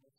But